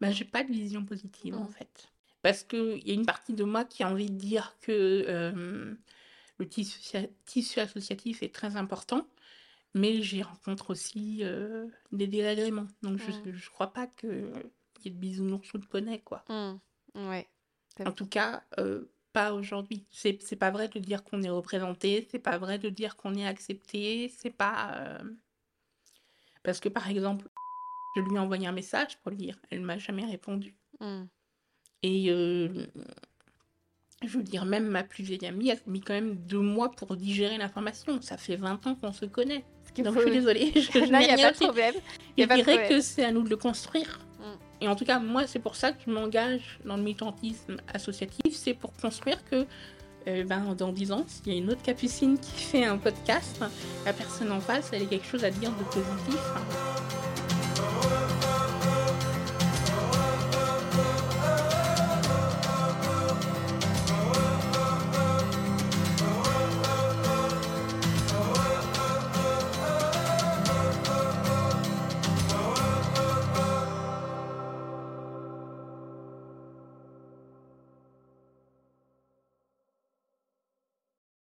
Ben, j'ai pas de vision positive, en mmh. fait. Parce qu'il y a une partie de moi qui a envie de dire que euh, le tissu, associatif est très important, mais j'y rencontre aussi euh, des désagréments. Donc je mmh. crois pas qu'il y ait de bisounours ou de poney, quoi. Mmh. Ouais. En tout cas, euh, pas aujourd'hui. C'est c'est pas vrai de dire qu'on est représenté, c'est pas vrai de dire qu'on est accepté, c'est pas... Parce que par exemple, je lui ai envoyé un message pour lui dire, elle m'a jamais répondu. Mmh. Et je veux dire, même ma plus vieille amie a mis quand même deux mois pour digérer l'information. Ça fait 20 ans qu'on se connaît. Donc, je suis désolée. Je, non, il n'y a pas de problème. Je dirais que c'est à nous de le construire. Mm. Et en tout cas, moi, c'est pour ça que je m'engage dans le militantisme associatif. C'est pour construire que euh, ben, dans 10 ans, s'il y a une autre capucine qui fait un podcast, la personne en face, elle a quelque chose à dire de positif.